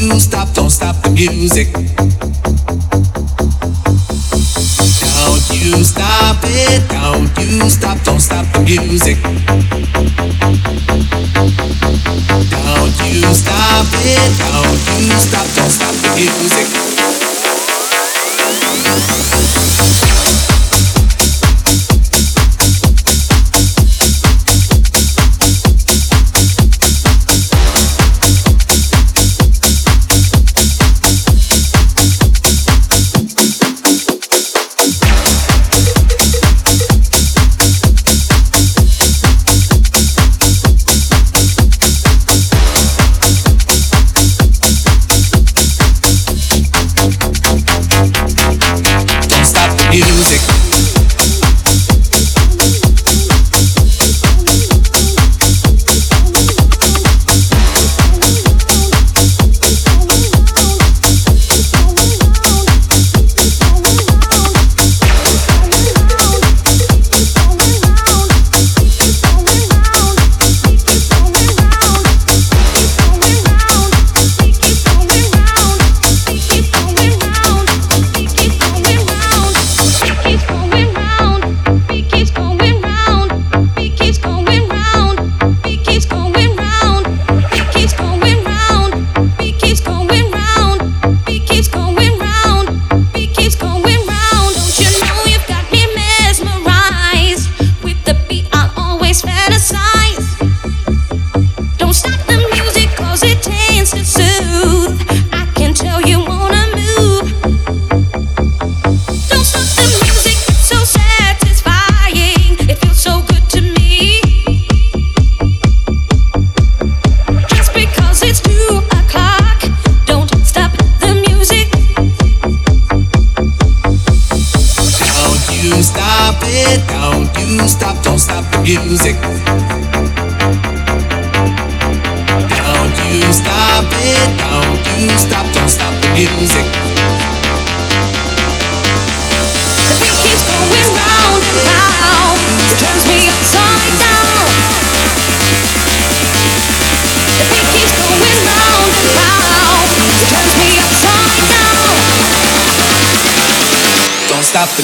do stop, don't stop the music. Don't you stop it, don't you stop, don't stop the music. Don't you stop it, don't you stop, don't stop the music.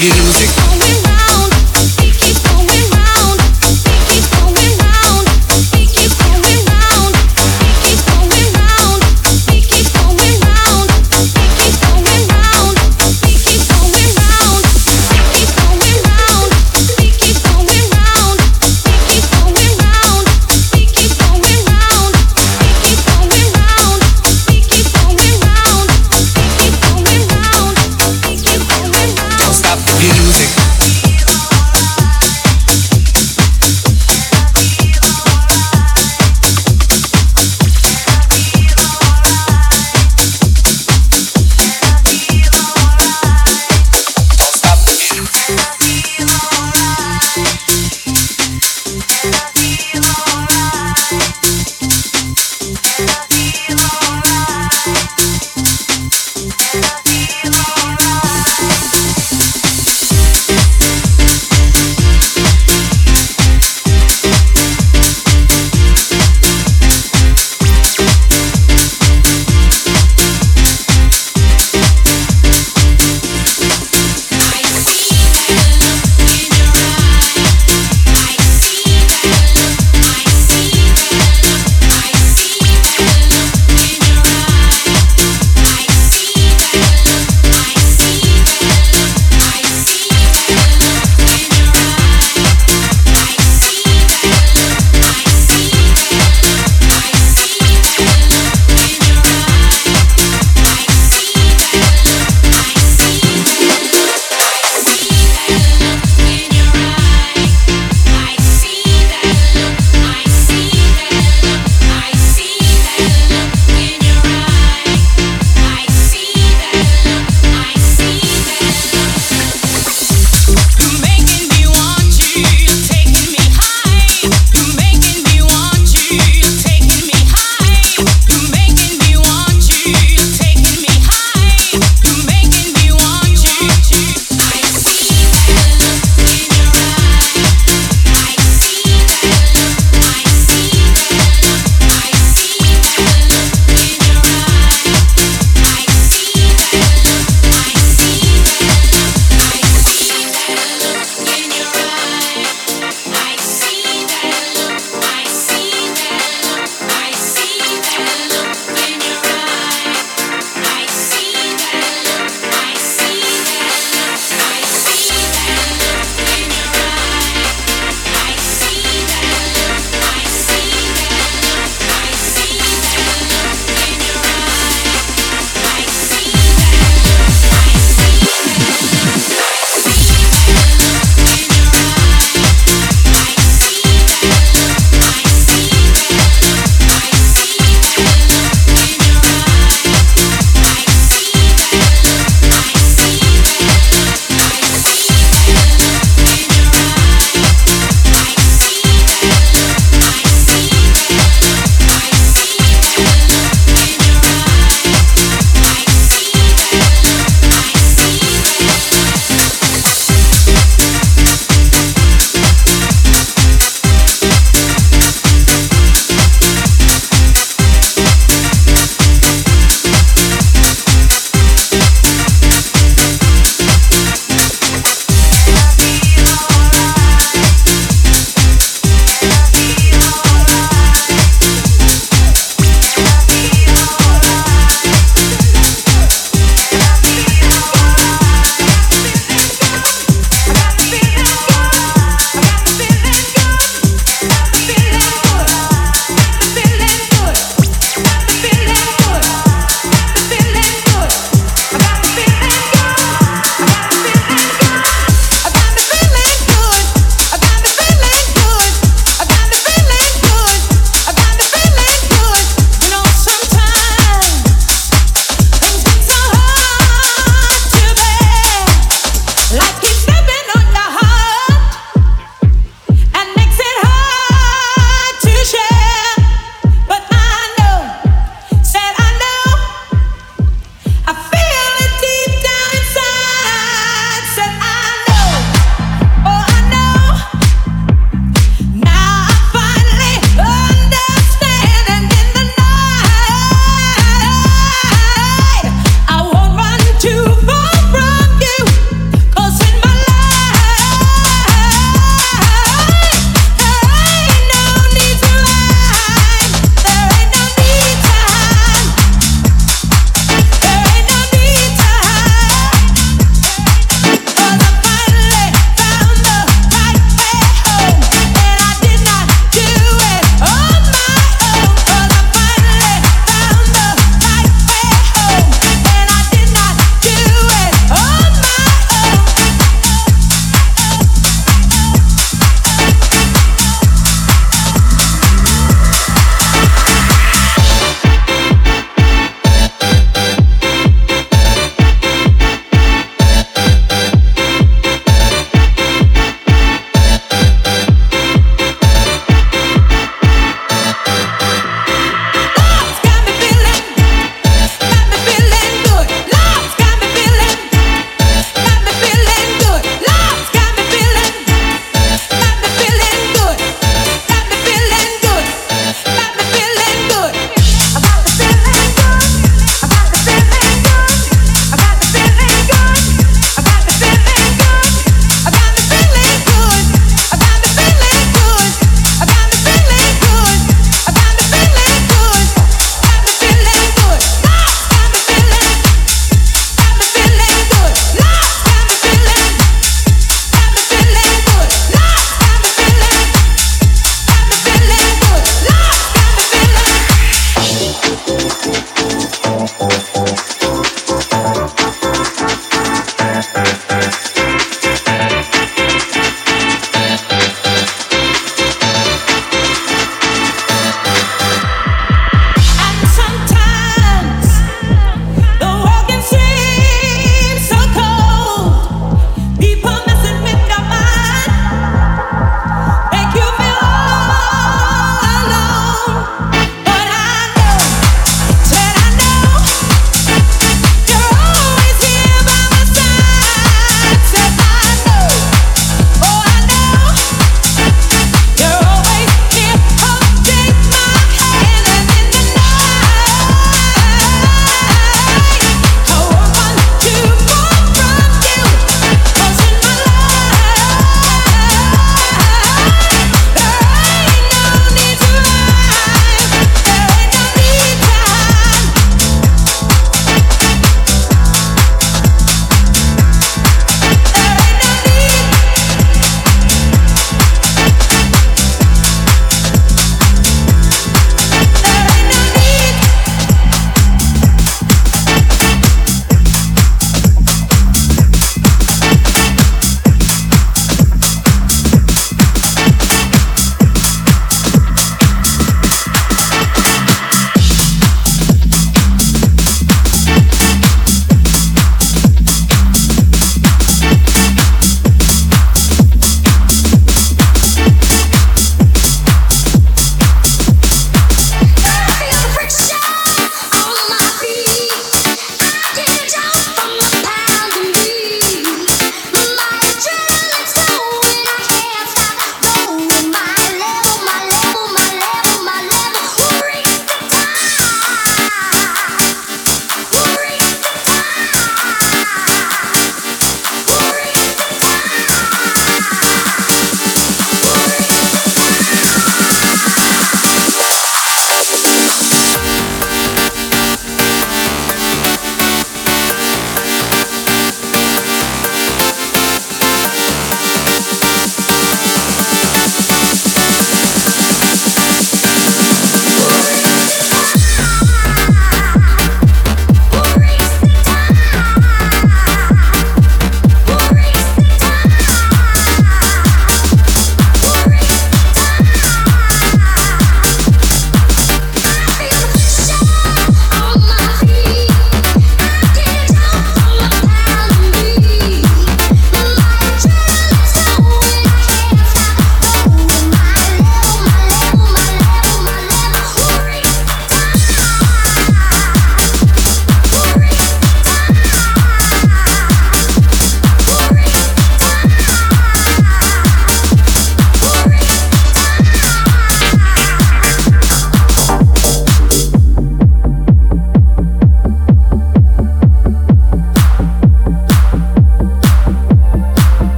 music.